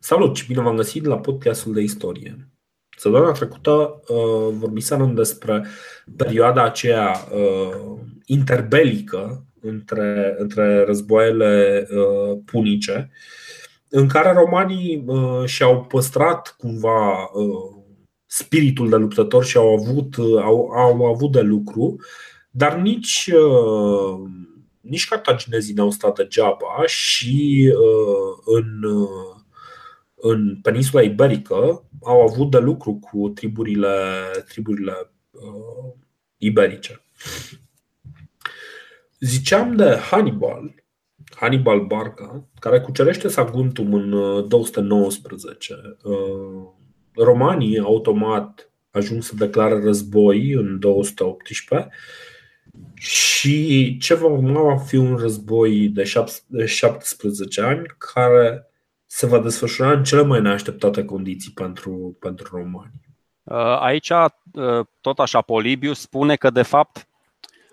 Salut și bine v-am găsit la podcastul de istorie. Săptămâna trecută uh, vorbiserăm despre perioada aceea uh, interbelică între, între războaiele uh, punice, în care romanii uh, și-au păstrat cumva uh, spiritul de luptător și au avut, uh, au, au avut de lucru, dar nici, uh, nici cartaginezii n-au stat degeaba și uh, în uh, în peninsula iberică au avut de lucru cu triburile, triburile uh, iberice. Ziceam de Hannibal, Hannibal Barca, care cucerește Saguntum în 219. Uh, uh, romanii automat ajung să declară război în 218 și ce va urma va fi un război de 17 ani care se va desfășura în cele mai neașteptate condiții pentru, pentru romani. Uh, aici, uh, tot așa, Polibiu spune că, de fapt,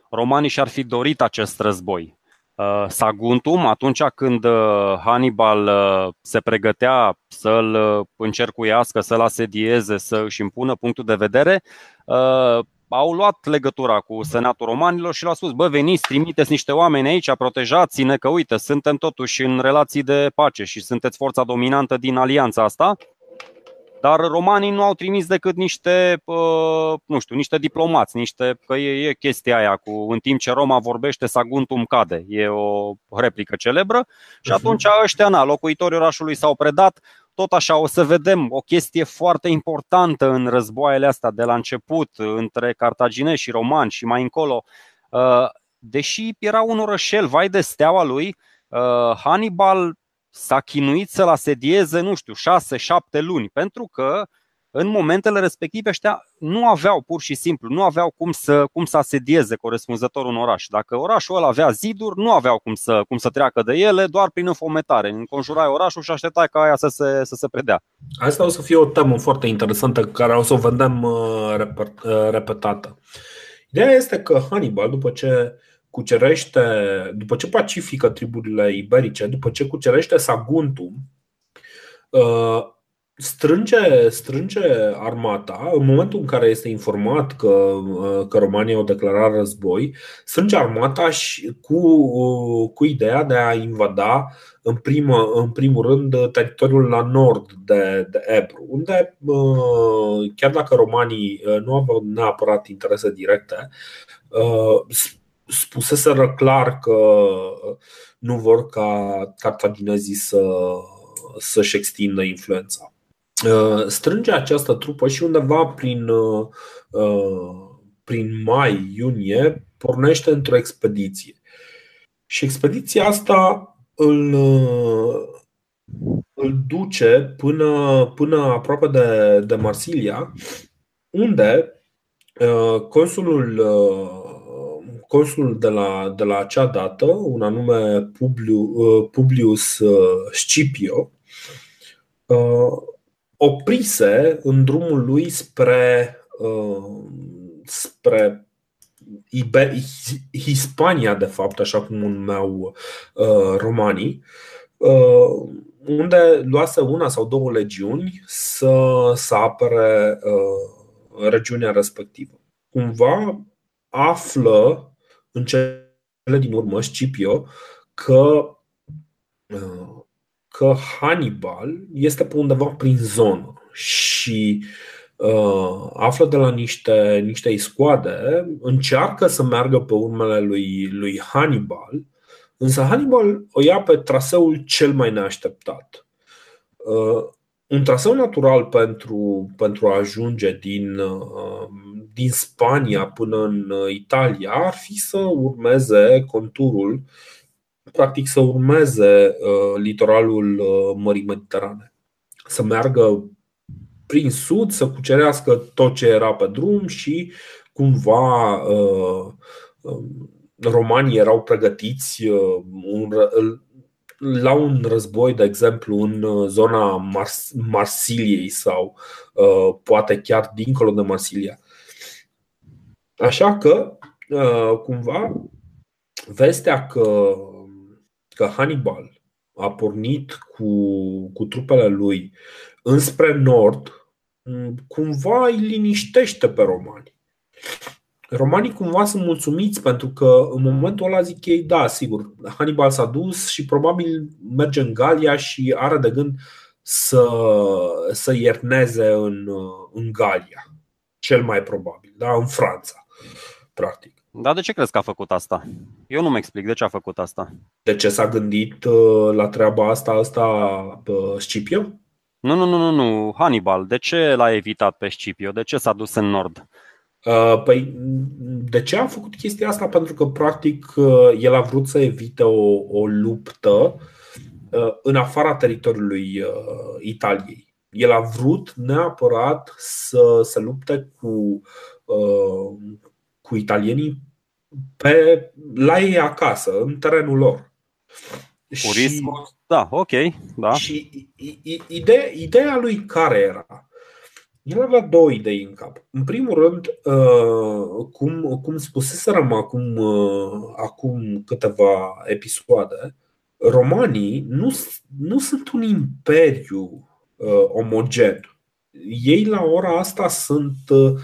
romanii și-ar fi dorit acest război. Uh, Saguntum, atunci când Hannibal se pregătea să-l încercuiască, să-l asedieze, să își impună punctul de vedere, au luat legătura cu Senatul Romanilor și le-au spus, bă, veniți, trimiteți niște oameni aici, protejați-ne, că uite, suntem totuși în relații de pace și sunteți forța dominantă din alianța asta. Dar romanii nu au trimis decât niște, nu știu, niște diplomați, niște, că e, e chestia aia cu în timp ce Roma vorbește, Saguntum cade. E o replică celebră și mhm. atunci ăștia, na, locuitorii orașului s-au predat, tot așa o să vedem o chestie foarte importantă în războaiele astea de la început între cartaginezi și romani și mai încolo. Uh, deși era un orășel, vai de steaua lui, uh, Hannibal s-a chinuit să-l asedieze, nu știu, șase, șapte luni, pentru că în momentele respective ăștia nu aveau pur și simplu, nu aveau cum să, cum să asedieze corespunzător un oraș. Dacă orașul ăla avea ziduri, nu aveau cum să, cum să treacă de ele, doar prin înfometare. Înconjurai orașul și așteptai ca aia să se, să se predea. Asta o să fie o temă foarte interesantă care o să o vedem uh, uh, repetată. Ideea este că Hannibal, după ce cucerește, după ce pacifică triburile iberice, după ce cucerește Saguntum, uh, strânge, strânge armata în momentul în care este informat că, uh, că România au declarat război, strânge armata și cu, uh, cu ideea de a invada în, primă, în primul rând teritoriul la nord de, de Ebru, unde uh, chiar dacă romanii nu aveau neapărat interese directe, spuseseră clar că nu vor ca cartaginezii să, să-și extindă influența. Uh, strânge această trupă și undeva prin, uh, uh, prin mai-iunie pornește într-o expediție. Și expediția asta îl, îl duce până, până aproape de, de Marsilia, unde consulul, consulul de, la, de la acea dată, un anume Publius Scipio, oprise în drumul lui spre, uh, spre Hispania, de fapt, așa cum o numeau uh, romanii, uh, unde luase una sau două legiuni să, să apere regiunea respectivă. Cumva află în cele din urmă Scipio că că Hannibal este pe undeva prin zonă și uh, află de la niște, niște iscoade, încearcă să meargă pe urmele lui, lui Hannibal, însă Hannibal o ia pe traseul cel mai neașteptat. Uh, un traseu natural pentru, pentru a ajunge din, uh, din Spania până în Italia ar fi să urmeze conturul uh, practic să urmeze uh, litoralul uh, Mării Mediterane. Să meargă prin sud, să cucerească tot ce era pe drum și cumva uh, um, romanii erau pregătiți la un război, de exemplu, în zona Mars- Marsiliei sau poate chiar dincolo de Marsilia. Așa că, cumva, vestea că că Hannibal a pornit cu, cu trupele lui înspre nord, cumva îi liniștește pe romani. Romanii cumva sunt mulțumiți pentru că în momentul ăla zic ei, da, sigur, Hannibal s-a dus și probabil merge în Galia și are de gând să, să ierneze în, în Galia, cel mai probabil, da, în Franța, practic. Dar de ce crezi că a făcut asta? Eu nu-mi explic de ce a făcut asta. De ce s-a gândit uh, la treaba asta, asta uh, Scipio? Nu, nu, nu, nu, nu, Hannibal. De ce l-a evitat pe Scipio? De ce s-a dus în nord? Uh, păi, de ce a făcut chestia asta? Pentru că, practic, el a vrut să evite o, o luptă în afara teritoriului Italiei. El a vrut neapărat să se lupte cu, cu italienii pe, la ei acasă, în terenul lor. Cu și, Da, ok. Da. Și ideea, ideea lui care era? El avea două idei în cap. În primul rând, uh, cum, cum spuseserăm acum, uh, acum câteva episoade, romanii nu, nu sunt un imperiu uh, omogen. Ei la ora asta sunt Uh,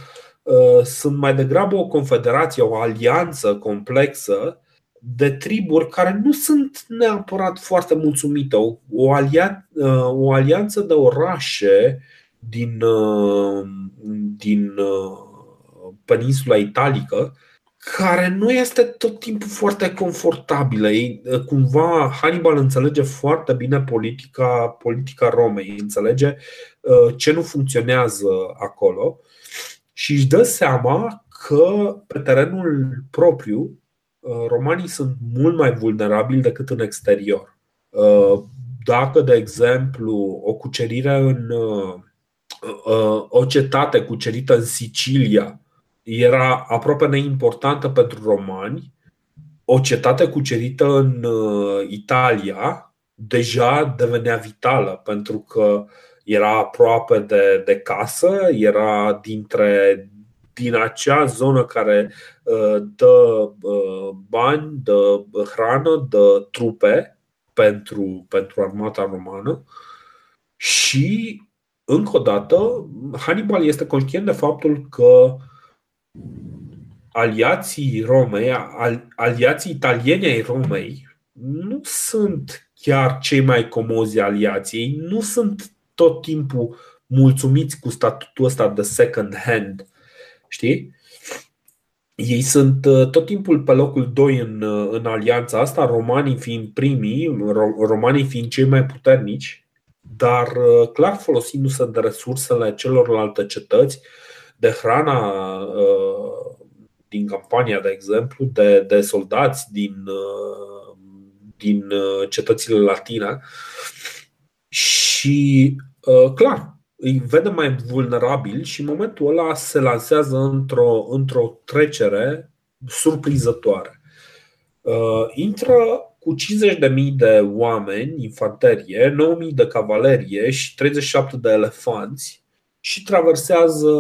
sunt mai degrabă o confederație, o alianță complexă de triburi care nu sunt neapărat foarte mulțumite. O, o, alia, uh, o alianță de orașe din, uh, din peninsula italică care nu este tot timpul foarte confortabilă. Ei, cumva Hannibal înțelege foarte bine politica, politica Romei, înțelege ce nu funcționează acolo și își dă seama că pe terenul propriu uh, romanii sunt mult mai vulnerabili decât în exterior. Uh, dacă, de exemplu, o cucerire în uh, o cetate cucerită în Sicilia era aproape neimportantă pentru romani, o cetate cucerită în Italia deja devenea vitală pentru că era aproape de, de casă, era dintre din acea zonă care uh, dă uh, bani, dă hrană, dă trupe pentru, pentru armata romană. Și încă o dată Hannibal este conștient de faptul că aliații Romei, aliații italieni ai Romei nu sunt chiar cei mai comozi aliații, nu sunt tot timpul mulțumiți cu statutul ăsta de second hand. Știi? Ei sunt uh, tot timpul pe locul 2 în, uh, în alianța asta, romanii fiind primii, romanii fiind cei mai puternici, dar uh, clar folosindu-se de resursele celorlalte cetăți, de hrana din campania, de exemplu, de, de soldați din, din cetățile latine. Și Uh, clar, îi vede mai vulnerabil și în momentul ăla se lansează într-o, într-o trecere surprinzătoare. Uh, intră cu 50.000 de oameni, infanterie, 9.000 de cavalerie și 37 de elefanți și traversează,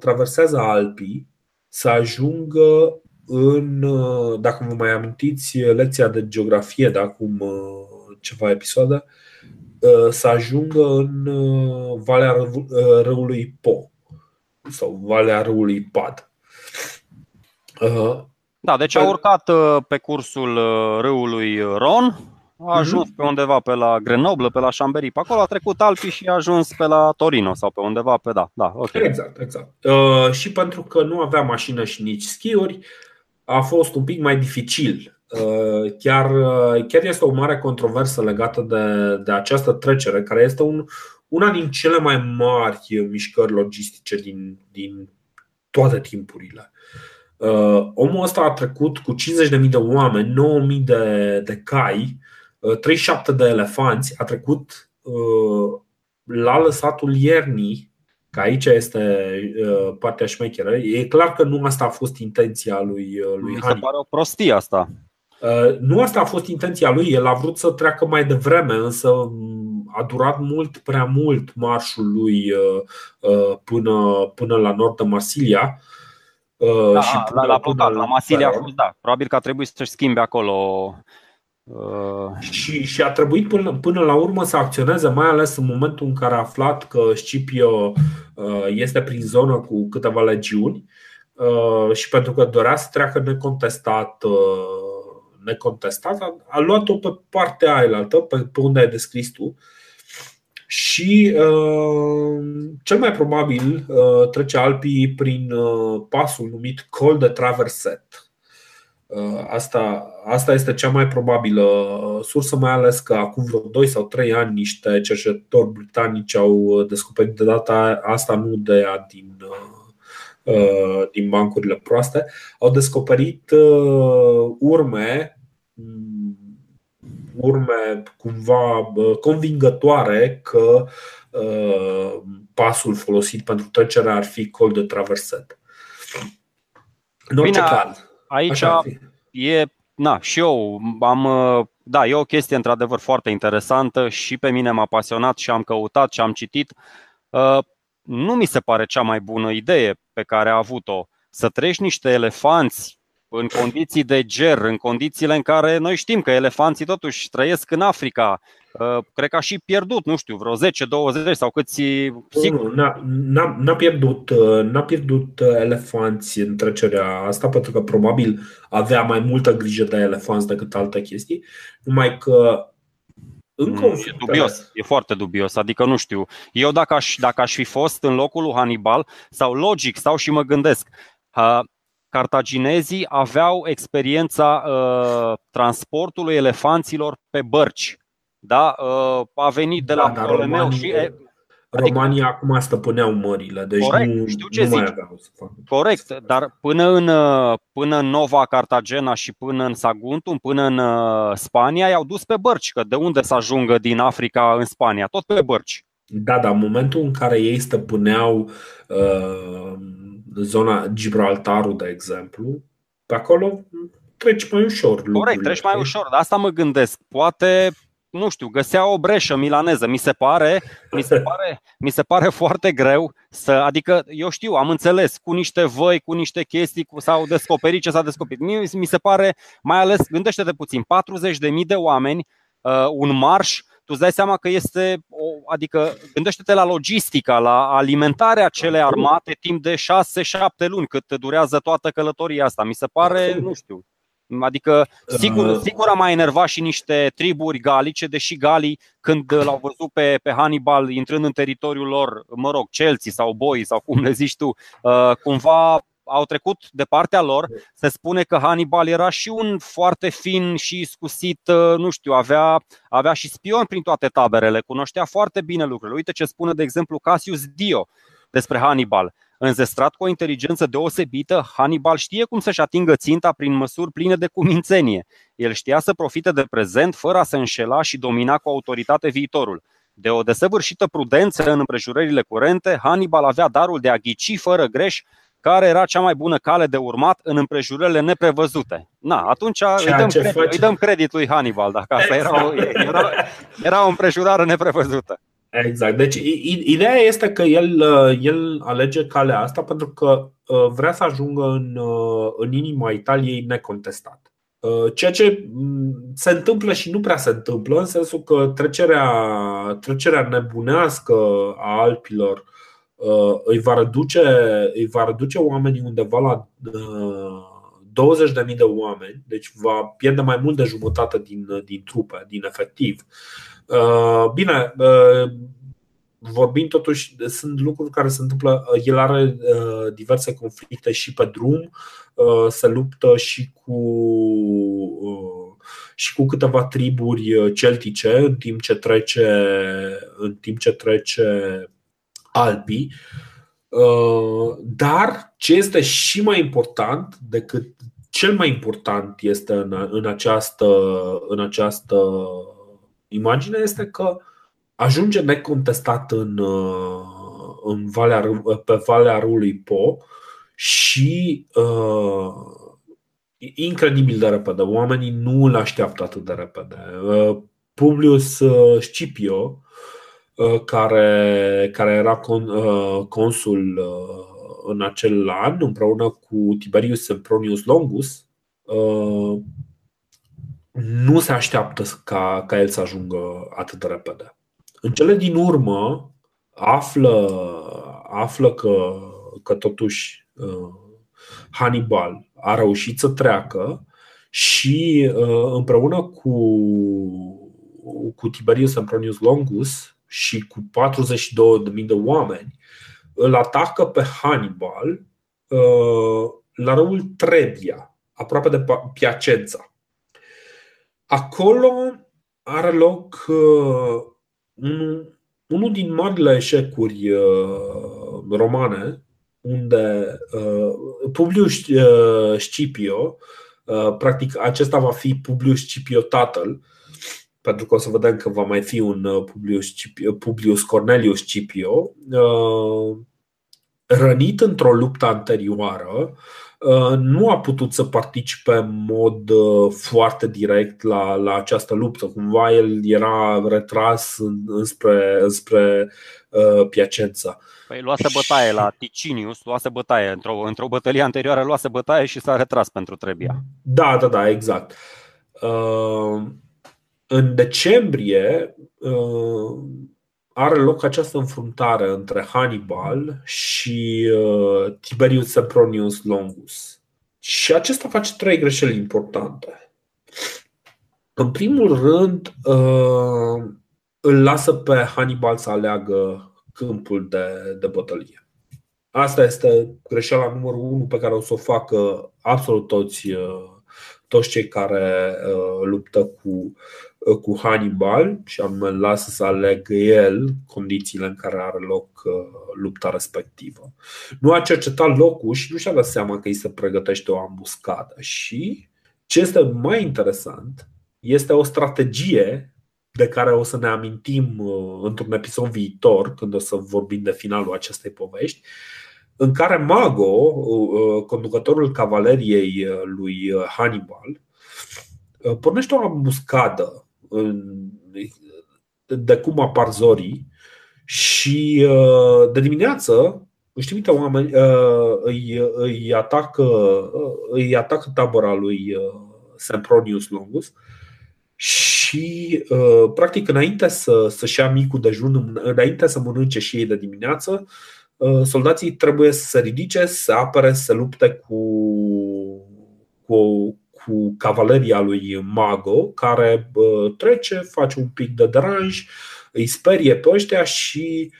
traversează Alpii să ajungă în, uh, dacă vă mai amintiți lecția de geografie de acum ceva episoade, Uh, să ajungă în uh, Valea uh, Râului Po sau Valea Râului Pad. Da, deci a urcat pe cursul râului Ron, a ajuns pe undeva pe la Grenoble, pe la Chambéry, pe acolo a trecut Alpi și a ajuns pe la Torino sau pe undeva pe da. da okay. Exact, exact. Uh, și pentru că nu avea mașină și nici schiuri, a fost un pic mai dificil Uh, chiar, uh, chiar este o mare controversă legată de, de această trecere, care este un, una din cele mai mari mișcări logistice din, din toate timpurile. Uh, omul ăsta a trecut cu 50.000 de oameni, 9.000 de, de cai, 37 de elefanți, a trecut la lăsatul iernii, că aici este partea șmecheră. E clar că nu asta a fost intenția lui, lui Mi se pare o prostie asta. Uh, nu asta a fost intenția lui, el a vrut să treacă mai devreme, însă a durat mult prea mult marșul lui uh, uh, până, până la nord de Marsilia. Da, și până, la, la, până la, la Masilia a fost, da. Probabil că a trebuit să-și schimbe acolo Uh... Și, și a trebuit până, până la urmă să acționeze, mai ales în momentul în care a aflat că Scipio uh, este prin zonă cu câteva legiuni uh, și pentru că dorea să treacă necontestat, necontestat a, a luat-o pe partea aia, pe, pe unde ai descris tu. Și uh, cel mai probabil uh, trece Alpii prin uh, pasul numit Col de Traverset Uh, asta, asta este cea mai probabilă sursă, mai ales că acum vreo 2 sau 3 ani niște cercetători britanici au descoperit de data asta, nu de ea din, uh, din bancurile proaste, au descoperit uh, urme urme cumva convingătoare că pasul folosit pentru trecerea ar fi col de traverset. În orice Bine, caz. Aici Așa, e, na, și eu am, da, e o chestie într-adevăr foarte interesantă și pe mine m-a pasionat și am căutat și am citit. Uh, nu mi se pare cea mai bună idee pe care a avut-o. Să treci niște elefanți în condiții de ger, în condițiile în care noi știm că elefanții totuși trăiesc în Africa. Uh, cred că a și pierdut, nu știu, vreo 10-20 sau câți. Sigur. N-a, n-a, n-a, pierdut, uh, n-a pierdut uh, elefanți în trecerea asta, pentru că probabil avea mai multă grijă de elefanți decât alte chestii. Numai că în mm, e dubios, e foarte dubios. Adică nu știu. Eu dacă aș, dacă aș fi fost în locul lui Hannibal, sau logic, stau și mă gândesc, cartaginezii aveau experiența uh, transportului elefanților pe bărci. Da? Uh, a venit de da, la Ptolemeu și. Adică, Romanii acum stăpâneau mările, deci corect, nu, știu ce nu zici. mai aveau să facă. Corect, dar până în, uh, până în Nova Cartagena și până în Saguntum, până în uh, Spania, i-au dus pe bărci, că de unde să ajungă din Africa în Spania? Tot pe bărci. Da, dar în momentul în care ei stăpâneau uh, zona Gibraltarul, de exemplu, pe acolo treci mai ușor. Corect, treci mai ușor, dar asta mă gândesc. Poate nu știu, găsea o breșă milaneză. Mi se pare, mi se pare, mi se pare foarte greu să, adică eu știu, am înțeles, cu niște voi, cu niște chestii, cu, s-au descoperit ce s-a descoperit. Mi, mi se pare, mai ales, gândește-te puțin, 40.000 de oameni, uh, un marș tu îți dai seama că este, o, adică gândește-te la logistica, la alimentarea acelei armate timp de 6-7 luni cât durează toată călătoria asta. Mi se pare, nu știu, Adică, sigur, uh. sigur a mai enervat și niște triburi galice, deși galii, când l-au văzut pe, pe Hannibal intrând în teritoriul lor, mă rog, Chelsea sau Boi sau cum le zici tu, uh, cumva au trecut de partea lor. Se spune că Hannibal era și un foarte fin și scusit, uh, nu știu, avea, avea și spion prin toate taberele, cunoștea foarte bine lucrurile. Uite ce spune, de exemplu, Cassius Dio despre Hannibal. Înzestrat cu o inteligență deosebită, Hannibal știe cum să-și atingă ținta prin măsuri pline de cumințenie. El știa să profite de prezent fără a se înșela și domina cu autoritate viitorul. De o desăvârșită prudență în împrejurările curente, Hannibal avea darul de a ghici fără greș care era cea mai bună cale de urmat în împrejurările neprevăzute. Na, atunci îi dăm, credit, face... îi dăm credit lui Hannibal, dacă asta era o, era, era o împrejurare neprevăzută. Exact. Deci ideea este că el, el alege calea asta pentru că uh, vrea să ajungă în, uh, în inima Italiei necontestat. Uh, ceea ce mm, se întâmplă și nu prea se întâmplă, în sensul că trecerea, trecerea nebunească a Alpilor Uh, îi va reduce, îi va reduce oamenii undeva la 20.000 uh, de oameni, deci va pierde mai mult de jumătate din, din trupe, din efectiv. Uh, bine, vorbim totuși, sunt lucruri care se întâmplă. El are diverse conflicte și pe drum, se luptă și cu și cu câteva triburi celtice în timp ce trece în timp ce trece Alpii. Uh, dar ce este și mai important decât cel mai important este în, în, această, în această imagine este că ajunge necontestat în, uh, în valea, pe Valea Râului Po și uh, incredibil de repede. Oamenii nu îl așteaptă atât de repede. Uh, Publius Scipio Uh, care, care era con, uh, consul uh, în acel an, împreună cu Tiberius Sempronius Longus, nu se așteaptă ca, ca el să ajungă atât de repede. În cele din urmă află, află că, că totuși uh, Hannibal a reușit să treacă și uh, împreună cu, cu Tiberius Sempronius Longus și cu 42.000 de oameni îl atacă pe Hannibal uh, la râul Trebia, aproape de Piacenza. Acolo are loc uh, unul, unul din marile eșecuri uh, romane, unde uh, Publius uh, Scipio, uh, practic acesta va fi Publius Scipio tatăl, pentru că o să vedem că va mai fi un uh, Publius, Scipio, Publius Cornelius Scipio, uh, rănit într-o luptă anterioară, Uh, nu a putut să participe în mod uh, foarte direct la, la această luptă. Cumva el era retras înspre, înspre uh, Piacenza. Păi luase bătaie la Ticinius, luase bătaie într-o, într-o bătălie anterioară, luase bătaie și s-a retras pentru Trebia. Da, da, da, exact. Uh, în decembrie, uh, are loc această înfruntare între Hannibal și uh, Tiberius Sempronius Longus. Și acesta face trei greșeli importante. În primul rând, uh, îl lasă pe Hannibal să aleagă câmpul de, de bătălie. Asta este greșeala numărul unu pe care o să o facă absolut toți, uh, toți cei care luptă cu Uh, cu Hannibal și anume lasă să alegă el condițiile în care are loc uh, lupta respectivă. Nu a cercetat locul și nu și-a dat seama că îi se pregătește o ambuscadă și ce este mai interesant este o strategie de care o să ne amintim uh, într-un episod viitor, când o să vorbim de finalul acestei povești, în care Mago, conducătorul cavaleriei lui Hannibal, pornește o ambuscadă de cum apar zorii și uh, de dimineață își trimite oameni, uh, îi, îi, atacă, uh, îi atacă tabăra lui Sempronius Longus și practic înainte să, să-și ia micul dejun, înainte să mănânce și ei de dimineață, soldații trebuie să se ridice, să apere, să lupte cu, cu, cu cavaleria lui Mago, care trece, face un pic de deranj, îi sperie pe ăștia și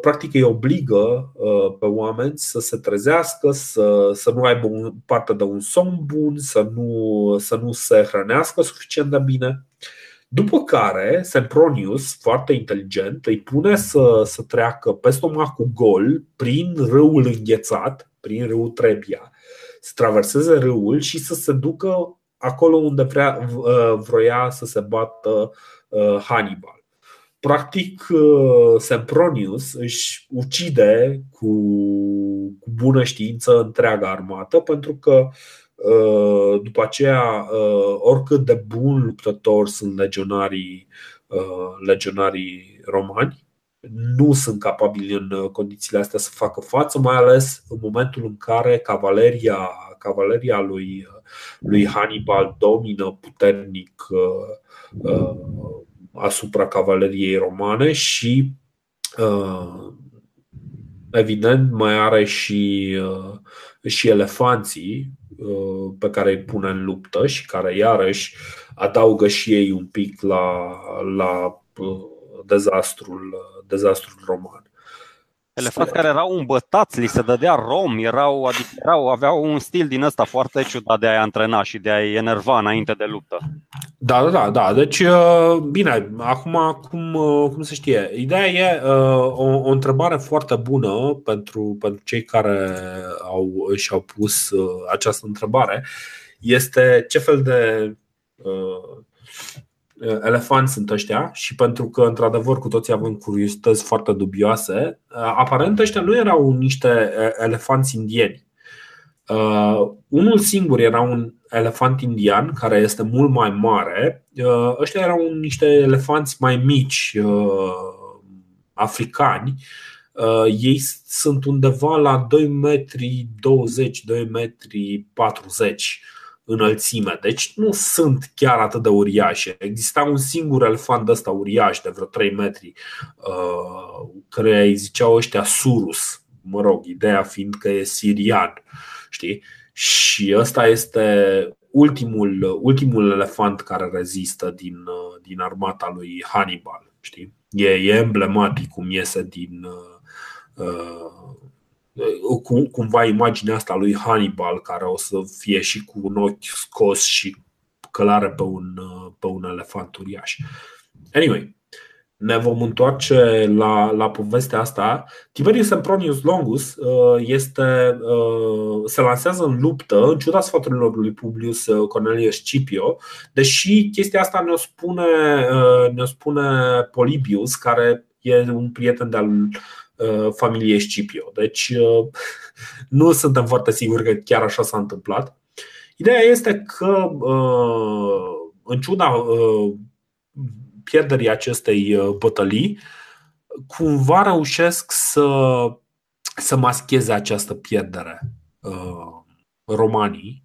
practic îi obligă pe oameni să se trezească, să, să nu aibă parte de un somn bun, să nu, să nu se hrănească suficient de bine. După care, Sempronius, foarte inteligent, îi pune să, să treacă pe stomacul gol prin râul înghețat, prin râul Trebia, să traverseze râul și să se ducă acolo unde vrea, uh, vroia să se bată uh, Hannibal. Practic, uh, Sempronius își ucide cu, cu bună știință întreaga armată pentru că după aceea, oricât de bun luptător sunt legionarii, legionarii romani, nu sunt capabili în uh, condițiile astea să facă față, mai ales în momentul în care cavaleria, cavaleria lui, uh, lui Hannibal domină puternic uh, uh, asupra cavaleriei romane și uh, evident mai are și, uh, și elefanții pe care îi pune în luptă și care iarăși adaugă și ei un pic la, la dezastrul, dezastrul roman. Elefanți care erau îmbătați, li se dădea rom, erau, adică erau, aveau un stil din ăsta foarte ciudat de a-i antrena și de a-i enerva înainte de luptă. Da, da, da, da. Deci, uh, bine, acum cum, uh, cum se știe? Ideea e uh, o, o întrebare foarte bună pentru, pentru cei care au, și-au pus această întrebare. Este ce fel de Uh, elefanți sunt ăștia și pentru că, într-adevăr, cu toții avem curiozități foarte dubioase, uh, aparent ăștia nu erau niște uh, elefanți indieni. Uh, unul singur era un elefant indian care este mult mai mare. Uh, ăștia erau niște elefanți mai mici, uh, africani. Uh, ei sunt undeva la 2,20 m, 2,40 m înălțime, deci nu sunt chiar atât de uriașe. Exista un singur elefant ăsta uriaș de vreo 3 metri, care îi ziceau ăștia Surus, mă rog, ideea fiind că e sirian, știi? Și ăsta este ultimul, ultimul elefant care rezistă din, din armata lui Hannibal. Știi? E, e emblematic cum iese din uh, cum, cumva imaginea asta lui Hannibal care o să fie și cu un ochi scos și călare pe un, pe un elefant uriaș. Anyway, ne vom întoarce la, la povestea asta. Tiberius Sempronius Longus uh, este, uh, se lansează în luptă, în ciuda sfaturilor lui Publius uh, Cornelius Scipio, deși chestia asta ne-o spune, ne-o spune Polybius, care e un prieten de-al familiei Scipio. Deci nu suntem foarte siguri că chiar așa s-a întâmplat. Ideea este că, în ciuda pierderii acestei uh, bătălii, cumva reușesc să, să mascheze această pierdere uh, romanii,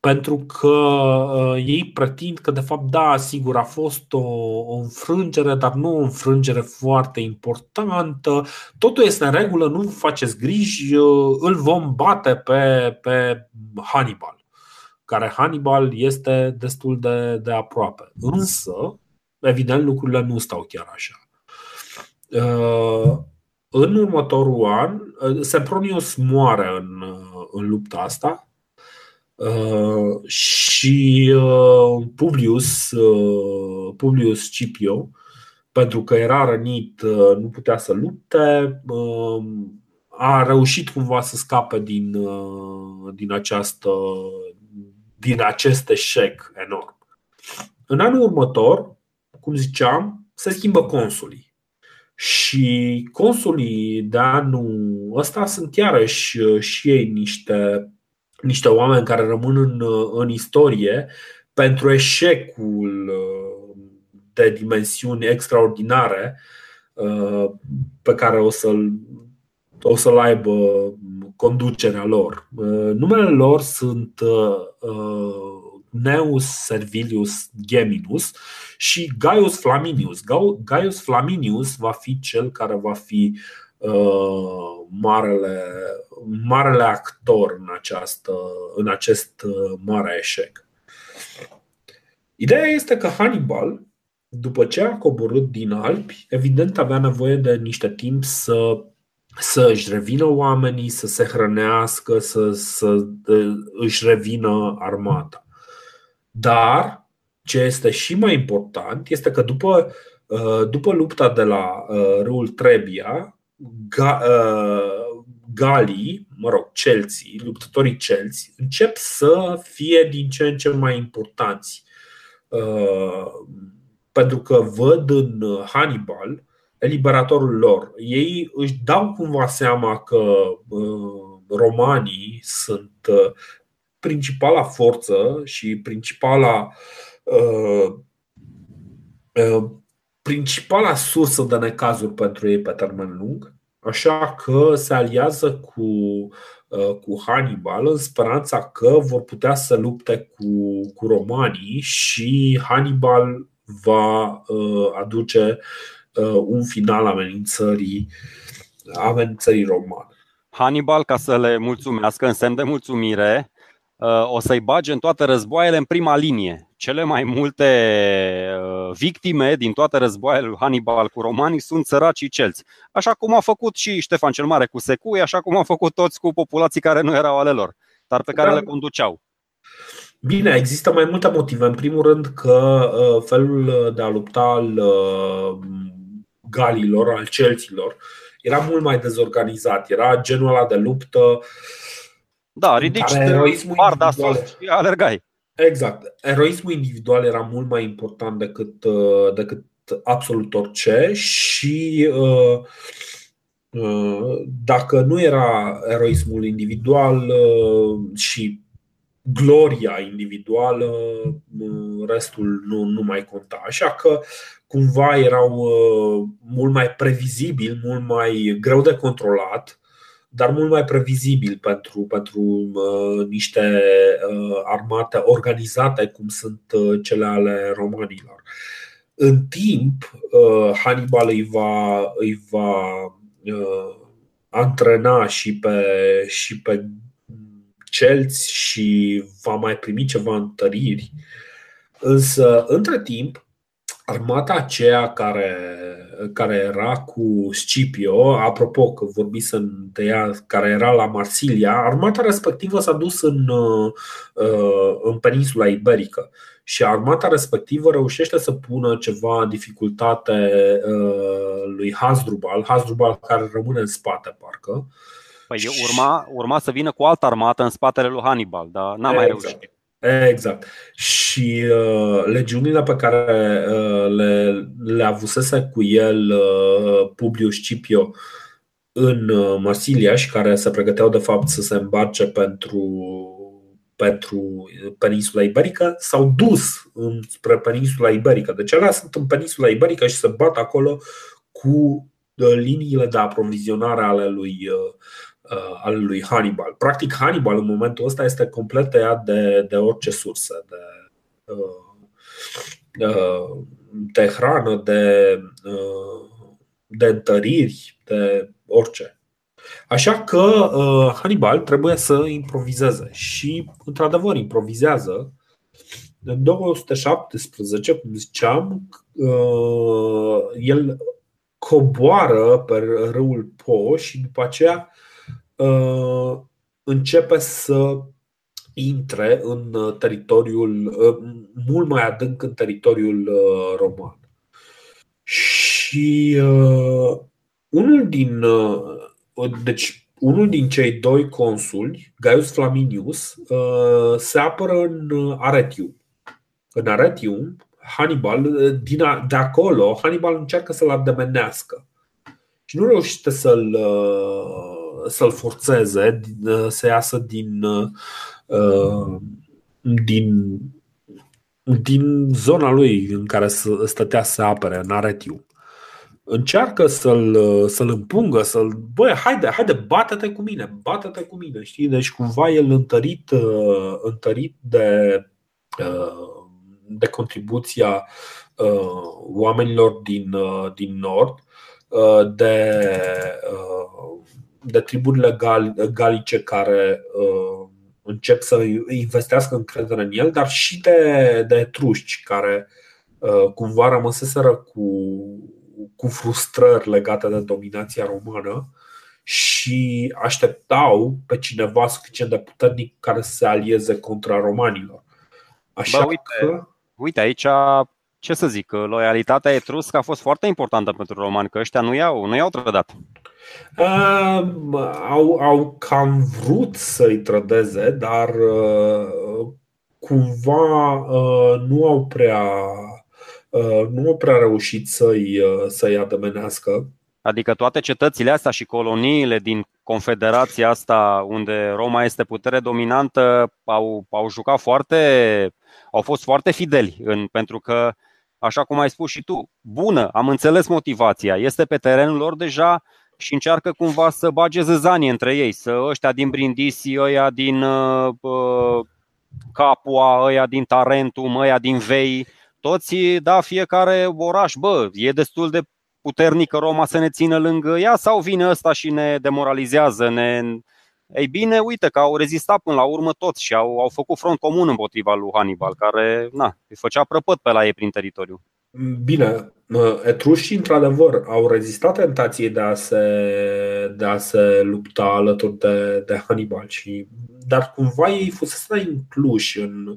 pentru că uh, ei pretind că, de fapt, da, sigur, a fost o, o înfrângere, dar nu o înfrângere foarte importantă. Totul este în regulă, nu faceți griji, îl vom bate pe, pe Hannibal care Hannibal este destul de, de aproape. Însă, evident lucrurile nu stau chiar așa. Uh, în următorul an, uh, Sempronius moare în, uh, în lupta asta și Publius, Publius Scipio, pentru că era rănit, nu putea să lupte, a reușit cumva să scape din, din, această, din acest eșec enorm. În anul următor, cum ziceam, se schimbă consulii. Și consulii de anul ăsta sunt iarăși și ei niște, niște oameni care rămân în, în istorie pentru eșecul de dimensiuni extraordinare pe care o să-l, o să-l aibă conducerea lor. Numele lor sunt Neus Servilius Geminus și Gaius Flaminius. Gaius Flaminius va fi cel care va fi uh, marele, marele actor în, această, în acest uh, mare eșec. Ideea este că Hannibal, după ce a coborât din Alpi, evident avea nevoie de niște timp să să își revină oamenii, să se hrănească, să, să își revină armata. Dar ce este și mai important este că după, uh, după lupta de la uh, râul Trebia, uh, Galii, mă rog, celții, luptătorii celți, încep să fie din ce în ce mai importanți. Pentru că văd în Hannibal eliberatorul lor. Ei își dau cumva seama că romanii sunt principala forță și principala uh, uh, principala sursă de necazuri pentru ei pe termen lung, așa că se aliază cu, uh, cu Hannibal în speranța că vor putea să lupte cu, cu romanii și Hannibal va uh, aduce uh, un final amenințării, amenințării romane. Hannibal, ca să le mulțumească în semn de mulțumire, o să-i bage în toate războaiele în prima linie. Cele mai multe uh, victime din toate războaiele lui Hannibal cu romanii sunt săracii celți. Așa cum a făcut și Ștefan cel Mare cu secui, așa cum au făcut toți cu populații care nu erau ale lor, dar pe care da. le conduceau. Bine, există mai multe motive. În primul rând că uh, felul de a lupta al uh, galilor, al celților, era mult mai dezorganizat. Era genul ăla de luptă uh, da, ridici barda sus și alergai. Exact. Eroismul individual era mult mai important decât, uh, decât absolut orice și uh, uh, dacă nu era eroismul individual și gloria individuală, restul nu, nu mai conta. Așa că cumva erau mult mai previzibili, mult mai greu de controlat dar mult mai previzibil pentru, pentru uh, niște uh, armate organizate cum sunt uh, cele ale romanilor. În timp, uh, Hannibal îi va, îi va uh, antrena și pe, și pe celți și va mai primi ceva întăriri. Însă, între timp, armata aceea care, care era cu Scipio, apropo că vorbisem de ea, care era la Marsilia, armata respectivă s-a dus în, uh, în peninsula iberică și armata respectivă reușește să pună ceva în dificultate uh, lui Hasdrubal, Hasdrubal care rămâne în spate, parcă. Păi urma, urma să vină cu altă armată în spatele lui Hannibal, dar n-a mai exact. reușit. Exact. Și uh, legiunile pe care uh, le, le avusese cu el uh, Publius Scipio în uh, Marsilia și care se pregăteau de fapt să se îmbarce pentru, pentru peninsula iberică, s-au dus spre peninsula iberică. Deci alea sunt în peninsula iberică și se bat acolo cu uh, liniile de aprovizionare ale lui uh, uh, al lui Hannibal. Practic, Hannibal în momentul ăsta este complet tăiat de, de orice sursă, de, uh, uh, de hrană, de, uh, de întăriri, de orice. Așa că uh, Hannibal trebuie să improvizeze și, într-adevăr, improvizează. În 217, cum ziceam, uh, el coboară pe râul Po și după aceea Uh, începe să intre în uh, teritoriul, uh, mult mai adânc în teritoriul roman. Și uh, unul din deci unul din cei doi consuli, Gaius Flaminius, uh, se apără în Aretium. În Aretium, Hannibal, din a, de acolo, Hannibal încearcă să-l ademenească și nu reușește să-l uh, să-l forțeze să iasă din, uh, din, din zona lui în care stătea să apere, în Aretiu. Încearcă să-l, să-l împungă, să-l. Băi, haide, haide, bate-te cu mine, bate-te cu mine, știi? Deci cumva el întărit, uh, întărit de, uh, de contribuția oamenilor din, din Nord, de de triburile galice care uh, încep să investească încredere în el, dar și de, de etruști care uh, cumva rămăseseră cu, cu frustrări legate de dominația romană și așteptau pe cineva suficient de puternic care să se alieze contra romanilor. Așa Bă, uite, că... uite, aici ce să zic, loialitatea etruscă a fost foarte importantă pentru romani, că ăștia nu i-au, nu i-au trădat. Uh, au, au cam vrut să-i trădeze, dar uh, cumva uh, nu au prea uh, nu au prea reușit să-i, uh, să-i ademenească. Adică toate cetățile astea și coloniile din confederația asta unde Roma este putere dominantă au, au jucat foarte, au fost foarte fideli în, pentru că așa cum ai spus și tu, bună, am înțeles motivația, este pe terenul lor deja și încearcă cumva să bage zăzanie între ei, să ăștia din Brindisi, ăia din uh, uh, Capua, ăia din Tarentum, ăia din Vei, toți, da, fiecare oraș, bă, e destul de puternică Roma să ne țină lângă ea sau vine ăsta și ne demoralizează, ne... Ei bine, uite că au rezistat până la urmă toți și au, au făcut front comun împotriva lui Hannibal, care na, îi făcea prăpăt pe la ei prin teritoriu. Bine, etrușii într-adevăr au rezistat tentației de a se, de a se lupta alături de, de Hannibal, și, dar cumva ei fusese incluși în,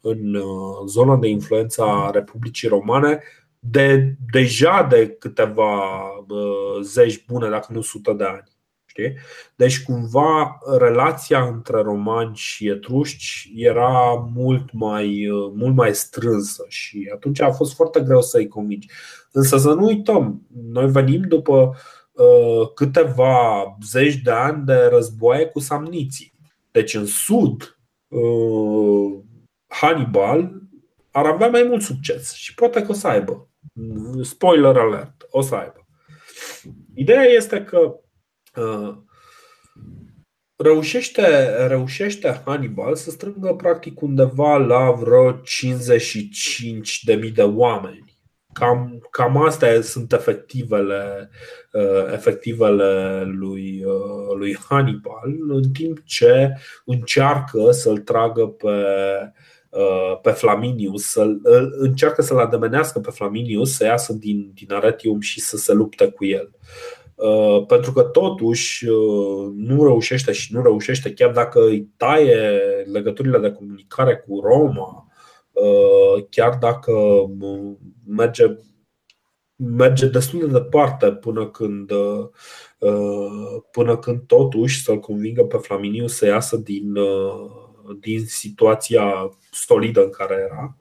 în uh, zona de influență a Republicii Romane de deja de câteva uh, zeci bune, dacă nu sute de ani. Știi? Deci, cumva, relația între romani și etruști era mult mai, mult mai strânsă și atunci a fost foarte greu să-i convingi. Însă să nu uităm, noi venim după uh, câteva zeci de ani de războaie cu samniții. Deci, în sud, uh, Hannibal ar avea mai mult succes și poate că o să aibă. Spoiler alert, o să aibă. Ideea este că Uh, reușește, reușește Hannibal să strângă practic undeva la vreo 55.000 de oameni. Cam, cam astea sunt efectivele, uh, efectivele lui, uh, lui Hannibal, în timp ce încearcă să-l tragă pe, uh, pe Flaminius, să încearcă să-l ademenească pe Flaminius să iasă din, din Aretium și să se lupte cu el. Pentru că totuși nu reușește și nu reușește, chiar dacă îi taie legăturile de comunicare cu Roma, Uh, chiar dacă uh, merge, merge destul de departe până când, uh, până când totuși să-l convingă pe Flaminiu să iasă din, din situația solidă în care era.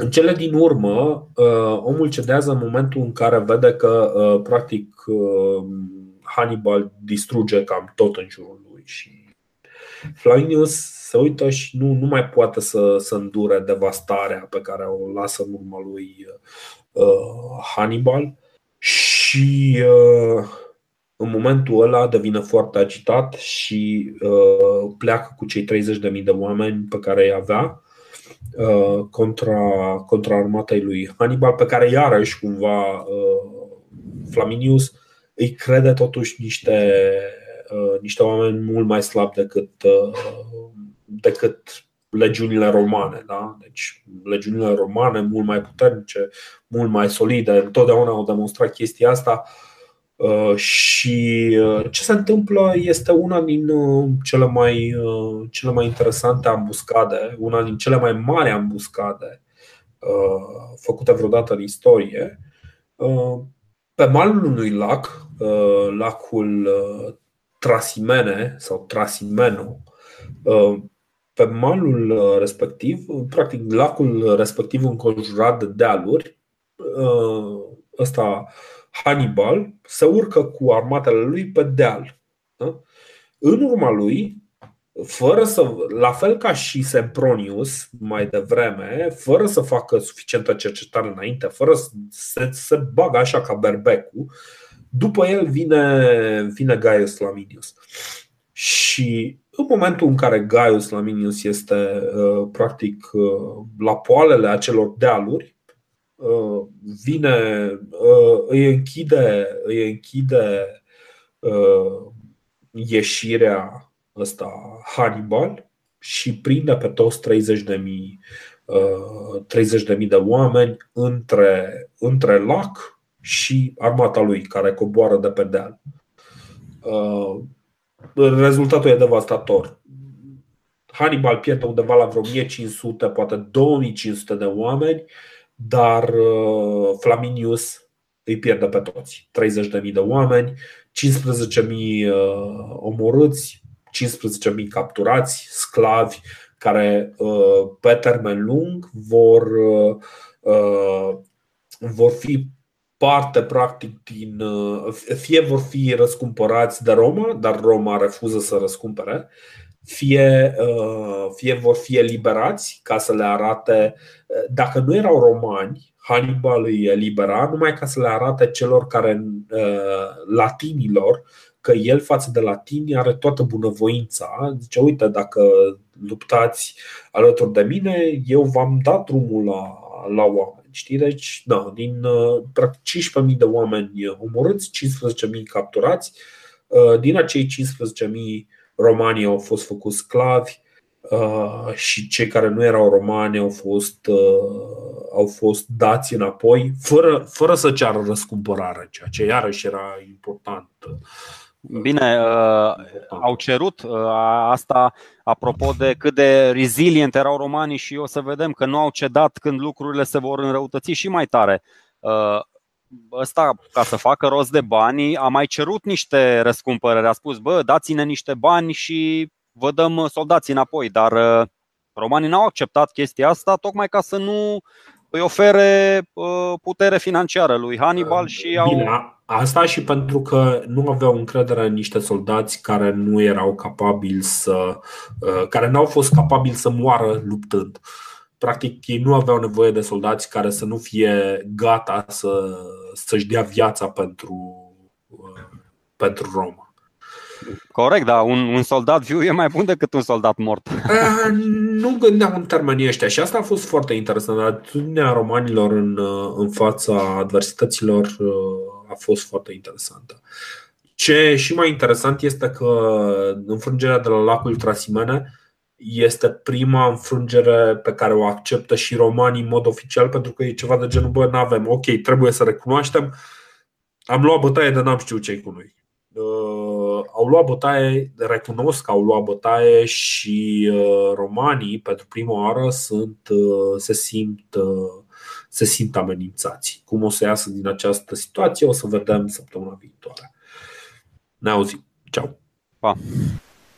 În cele din urmă, omul cedează în momentul în care vede că, practic, Hannibal distruge cam tot în jurul lui și Flaminius se uită și nu, nu mai poate să, să îndure devastarea pe care o lasă în urma lui uh, Hannibal. Și uh, în momentul ăla devine foarte agitat și uh, pleacă cu cei 30.000 de oameni pe care îi avea. uh, contra, contra armatei lui Hannibal, pe care iarăși cumva uh, Flaminius îi crede totuși niște, uh, niște oameni mult mai slabi decât uh, decât legiunile romane. Da? Deci legiunile romane mult mai puternice, mult mai solide, întotdeauna au demonstrat chestia asta uh, și uh, ce se întâmplă este una din uh, cele mai, cele mai interesante ambuscade, una din cele mai mari ambuscade făcute vreodată în istorie. Pe malul unui lac, lacul Trasimene sau Trasimeno, pe malul uh, respectiv, practic lacul respectiv înconjurat de dealuri, uh, ăsta Hannibal se urcă cu armatele lui pe deal. Da? În urma lui, fără să, la fel ca și Sempronius mai devreme, fără să facă suficientă cercetare înainte, fără să se, se bagă așa ca berbecul, după el vine, vine Gaius Laminius. Și în momentul în care Gaius Laminius este uh, practic uh, la poalele acelor dealuri, uh, vine, îi închide, îi închide ieșirea ăsta Hannibal și prinde pe toți 30 de mii 30 de, mii de oameni între, între lac și armata lui care coboară de pe deal rezultatul e devastator. Hannibal pierde undeva la vreo 1500, poate 2500 de oameni, dar uh, Flaminius îi pierde pe toți. 30.000 de oameni, 15.000 uh, omorâți, 15.000 capturați, sclavi care uh, pe termen lung vor, vor fi parte practic din uh, fie vor fi răscumpărați de Roma, dar Roma refuză să răscumpere, fie, uh, fie vor fi eliberați ca să le arate, uh, dacă nu erau romani, Hannibal îi elibera numai ca să le arate celor care, latinilor, că el față de latini are toată bunăvoința. Zice, uite, dacă luptați alături de mine, eu v-am dat drumul la, la oameni. Știi? Deci, da, din uh, practic 15.000 de oameni omorâți, 15.000 capturați. Uh, din acei 15.000 romani au fost făcuți sclavi uh, și cei care nu erau romani au fost, au fost dați înapoi fără, fără să ceară răscumpărare, ceea ce iarăși era important Bine, uh, au cerut uh, asta apropo de cât de resilient erau romanii și o să vedem că nu au cedat când lucrurile se vor înrăutăți și mai tare. Uh, ăsta, ca să facă rost de bani, a mai cerut niște răscumpărări. A spus, bă, dați-ne niște bani și vă dăm soldații înapoi. Dar uh, romanii n-au acceptat chestia asta tocmai ca să nu îi ofere uh, putere financiară lui Hannibal și au. Bine, asta și pentru că nu aveau încredere în niște soldați care nu erau capabili să. Uh, care n-au fost capabili să moară luptând. Practic, ei nu aveau nevoie de soldați care să nu fie gata să, să-și dea viața pentru, uh, pentru Roma. Corect, dar un, un soldat viu e mai bun decât un soldat mort. Uh, nu gândeam în termenii ăștia și asta a fost foarte interesant. Atitudinea romanilor în, în fața adversităților a fost foarte interesantă. Ce e și mai interesant este că înfrângerea de la lacul Trasimene este prima înfrângere pe care o acceptă și romanii în mod oficial pentru că e ceva de genul, bă, nu avem, ok, trebuie să recunoaștem, am luat bătaie de n-am știut ce cu noi. Uh, au luat bătaie, recunosc că au luat bătaie și uh, romanii pentru prima oară sunt, uh, se, simt, uh, se simt amenințați. Cum o să iasă din această situație o să vedem săptămâna viitoare. Ne auzim. Ciao. Pa.